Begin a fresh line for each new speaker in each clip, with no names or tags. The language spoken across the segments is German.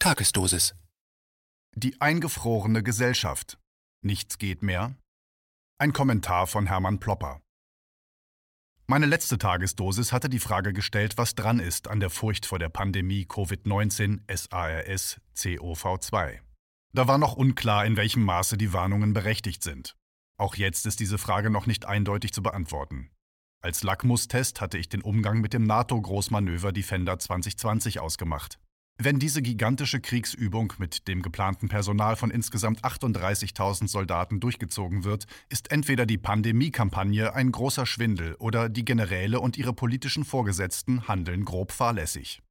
Tagesdosis.
Die eingefrorene Gesellschaft. Nichts geht mehr. Ein Kommentar von Hermann Plopper. Meine letzte Tagesdosis hatte die Frage gestellt, was dran ist an der Furcht vor der Pandemie Covid-19 SARS-CoV-2. Da war noch unklar, in welchem Maße die Warnungen berechtigt sind. Auch jetzt ist diese Frage noch nicht eindeutig zu beantworten. Als Lackmustest hatte ich den Umgang mit dem NATO-Großmanöver Defender 2020 ausgemacht. Wenn diese gigantische Kriegsübung mit dem geplanten Personal von insgesamt 38.000 Soldaten durchgezogen wird, ist entweder die Pandemie-Kampagne ein großer Schwindel oder die Generäle und ihre politischen Vorgesetzten handeln grob fahrlässig.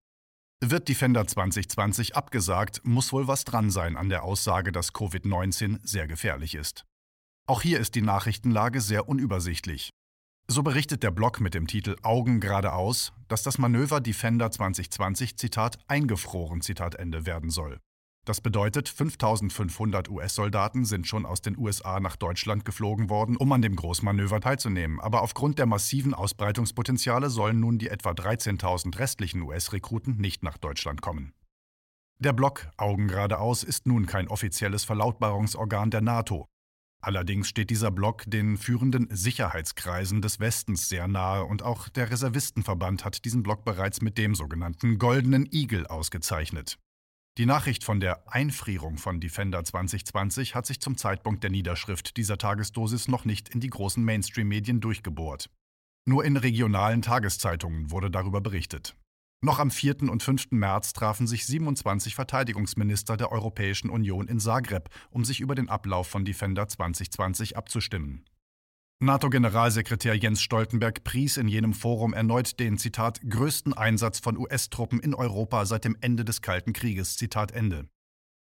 Wird Defender 2020 abgesagt, muss wohl was dran sein an der Aussage, dass Covid-19 sehr gefährlich ist. Auch hier ist die Nachrichtenlage sehr unübersichtlich. So berichtet der Blog mit dem Titel Augen geradeaus, dass das Manöver Defender 2020 Zitat eingefroren Zitat Ende werden soll. Das bedeutet, 5500 US-Soldaten sind schon aus den USA nach Deutschland geflogen worden, um an dem Großmanöver teilzunehmen, aber aufgrund der massiven Ausbreitungspotenziale sollen nun die etwa 13.000 restlichen US-Rekruten nicht nach Deutschland kommen. Der Block Augen geradeaus ist nun kein offizielles Verlautbarungsorgan der NATO, Allerdings steht dieser Block den führenden Sicherheitskreisen des Westens sehr nahe und auch der Reservistenverband hat diesen Block bereits mit dem sogenannten Goldenen Igel ausgezeichnet. Die Nachricht von der Einfrierung von Defender 2020 hat sich zum Zeitpunkt der Niederschrift dieser Tagesdosis noch nicht in die großen Mainstream-Medien durchgebohrt. Nur in regionalen Tageszeitungen wurde darüber berichtet. Noch am 4. und 5. März trafen sich 27 Verteidigungsminister der Europäischen Union in Zagreb, um sich über den Ablauf von Defender 2020 abzustimmen. NATO-Generalsekretär Jens Stoltenberg pries in jenem Forum erneut den Zitat größten Einsatz von US-Truppen in Europa seit dem Ende des Kalten Krieges. Zitat Ende.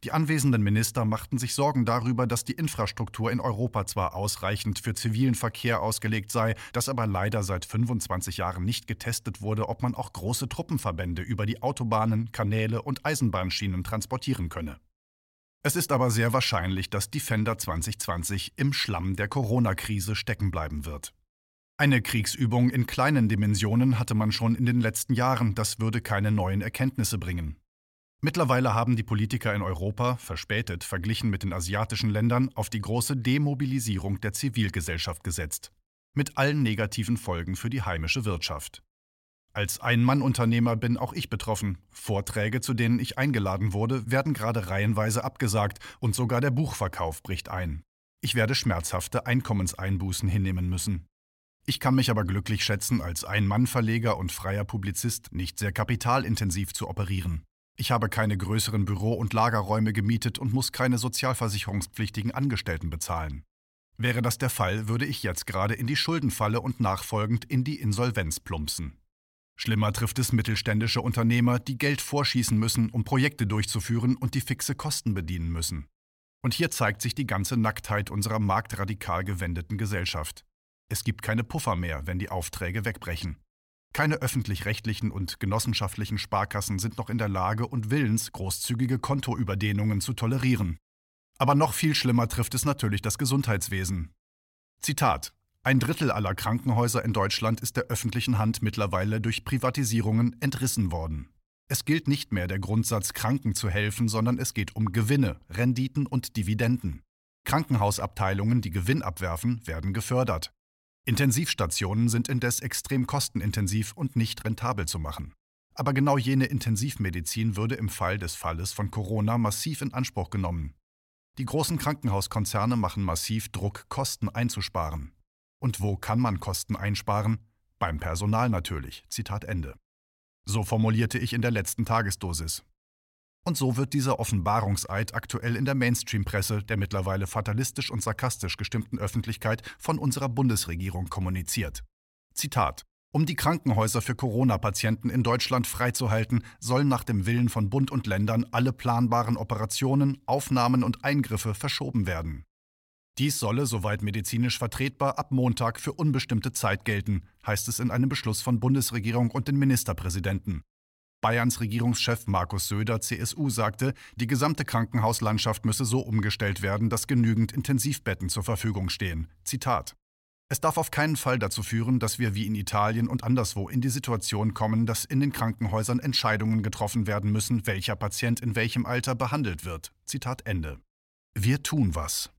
Die anwesenden Minister machten sich Sorgen darüber, dass die Infrastruktur in Europa zwar ausreichend für zivilen Verkehr ausgelegt sei, dass aber leider seit 25 Jahren nicht getestet wurde, ob man auch große Truppenverbände über die Autobahnen, Kanäle und Eisenbahnschienen transportieren könne. Es ist aber sehr wahrscheinlich, dass Defender 2020 im Schlamm der Corona-Krise stecken bleiben wird. Eine Kriegsübung in kleinen Dimensionen hatte man schon in den letzten Jahren, das würde keine neuen Erkenntnisse bringen. Mittlerweile haben die Politiker in Europa, verspätet verglichen mit den asiatischen Ländern, auf die große Demobilisierung der Zivilgesellschaft gesetzt. Mit allen negativen Folgen für die heimische Wirtschaft. Als Ein-Mann-Unternehmer bin auch ich betroffen. Vorträge, zu denen ich eingeladen wurde, werden gerade reihenweise abgesagt und sogar der Buchverkauf bricht ein. Ich werde schmerzhafte Einkommenseinbußen hinnehmen müssen. Ich kann mich aber glücklich schätzen, als Ein-Mann-Verleger und freier Publizist nicht sehr kapitalintensiv zu operieren. Ich habe keine größeren Büro- und Lagerräume gemietet und muss keine sozialversicherungspflichtigen Angestellten bezahlen. Wäre das der Fall, würde ich jetzt gerade in die Schuldenfalle und nachfolgend in die Insolvenz plumpsen. Schlimmer trifft es mittelständische Unternehmer, die Geld vorschießen müssen, um Projekte durchzuführen und die fixe Kosten bedienen müssen. Und hier zeigt sich die ganze Nacktheit unserer marktradikal gewendeten Gesellschaft. Es gibt keine Puffer mehr, wenn die Aufträge wegbrechen. Keine öffentlich-rechtlichen und genossenschaftlichen Sparkassen sind noch in der Lage und willens, großzügige Kontoüberdehnungen zu tolerieren. Aber noch viel schlimmer trifft es natürlich das Gesundheitswesen. Zitat Ein Drittel aller Krankenhäuser in Deutschland ist der öffentlichen Hand mittlerweile durch Privatisierungen entrissen worden. Es gilt nicht mehr der Grundsatz, Kranken zu helfen, sondern es geht um Gewinne, Renditen und Dividenden. Krankenhausabteilungen, die Gewinn abwerfen, werden gefördert. Intensivstationen sind indes extrem kostenintensiv und nicht rentabel zu machen. Aber genau jene Intensivmedizin würde im Fall des Falles von Corona massiv in Anspruch genommen. Die großen Krankenhauskonzerne machen massiv Druck, Kosten einzusparen. Und wo kann man Kosten einsparen? Beim Personal natürlich. Zitat Ende. So formulierte ich in der letzten Tagesdosis. Und so wird dieser Offenbarungseid aktuell in der Mainstream-Presse der mittlerweile fatalistisch und sarkastisch gestimmten Öffentlichkeit von unserer Bundesregierung kommuniziert. Zitat um die Krankenhäuser für Corona-Patienten in Deutschland freizuhalten, sollen nach dem Willen von Bund und Ländern alle planbaren Operationen, Aufnahmen und Eingriffe verschoben werden. Dies solle, soweit medizinisch vertretbar, ab Montag für unbestimmte Zeit gelten, heißt es in einem Beschluss von Bundesregierung und den Ministerpräsidenten. Bayerns Regierungschef Markus Söder, CSU, sagte, die gesamte Krankenhauslandschaft müsse so umgestellt werden, dass genügend Intensivbetten zur Verfügung stehen. Zitat Es darf auf keinen Fall dazu führen, dass wir wie in Italien und anderswo in die Situation kommen, dass in den Krankenhäusern Entscheidungen getroffen werden müssen, welcher Patient in welchem Alter behandelt wird. Zitat Ende. Wir tun was.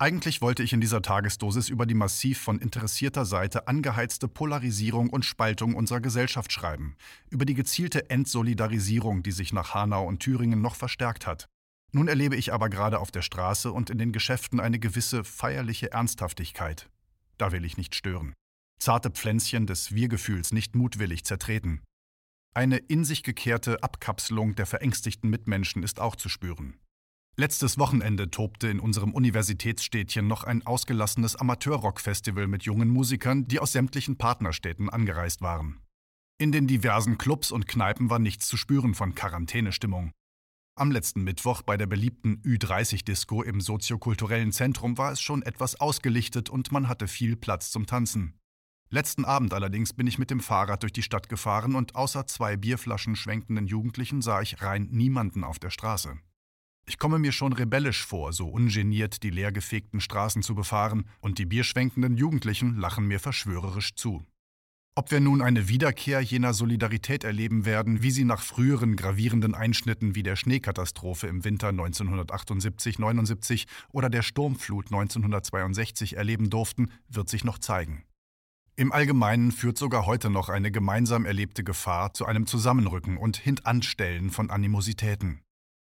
Eigentlich wollte ich in dieser Tagesdosis über die massiv von interessierter Seite angeheizte Polarisierung und Spaltung unserer Gesellschaft schreiben, über die gezielte Entsolidarisierung, die sich nach Hanau und Thüringen noch verstärkt hat. Nun erlebe ich aber gerade auf der Straße und in den Geschäften eine gewisse feierliche Ernsthaftigkeit. Da will ich nicht stören. Zarte Pflänzchen des Wir-Gefühls nicht mutwillig zertreten. Eine in sich gekehrte Abkapselung der verängstigten Mitmenschen ist auch zu spüren. Letztes Wochenende tobte in unserem Universitätsstädtchen noch ein ausgelassenes Amateurrock-Festival mit jungen Musikern, die aus sämtlichen Partnerstädten angereist waren. In den diversen Clubs und Kneipen war nichts zu spüren von Quarantänestimmung. Am letzten Mittwoch bei der beliebten Ü30-Disco im soziokulturellen Zentrum war es schon etwas ausgelichtet und man hatte viel Platz zum Tanzen. Letzten Abend allerdings bin ich mit dem Fahrrad durch die Stadt gefahren und außer zwei Bierflaschen schwenkenden Jugendlichen sah ich rein niemanden auf der Straße. Ich komme mir schon rebellisch vor, so ungeniert die leergefegten Straßen zu befahren, und die bierschwenkenden Jugendlichen lachen mir verschwörerisch zu. Ob wir nun eine Wiederkehr jener Solidarität erleben werden, wie sie nach früheren gravierenden Einschnitten wie der Schneekatastrophe im Winter 1978-79 oder der Sturmflut 1962 erleben durften, wird sich noch zeigen. Im Allgemeinen führt sogar heute noch eine gemeinsam erlebte Gefahr zu einem Zusammenrücken und Hintanstellen von Animositäten.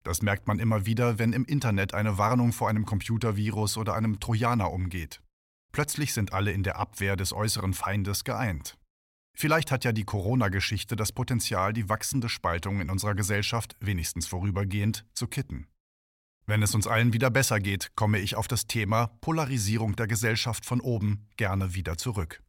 Das merkt man immer wieder, wenn im Internet eine Warnung vor einem Computervirus oder einem Trojaner umgeht. Plötzlich sind alle in der Abwehr des äußeren Feindes geeint. Vielleicht hat ja die Corona-Geschichte das Potenzial, die wachsende Spaltung in unserer Gesellschaft wenigstens vorübergehend zu kitten. Wenn es uns allen wieder besser geht, komme ich auf das Thema Polarisierung der Gesellschaft von oben gerne wieder zurück.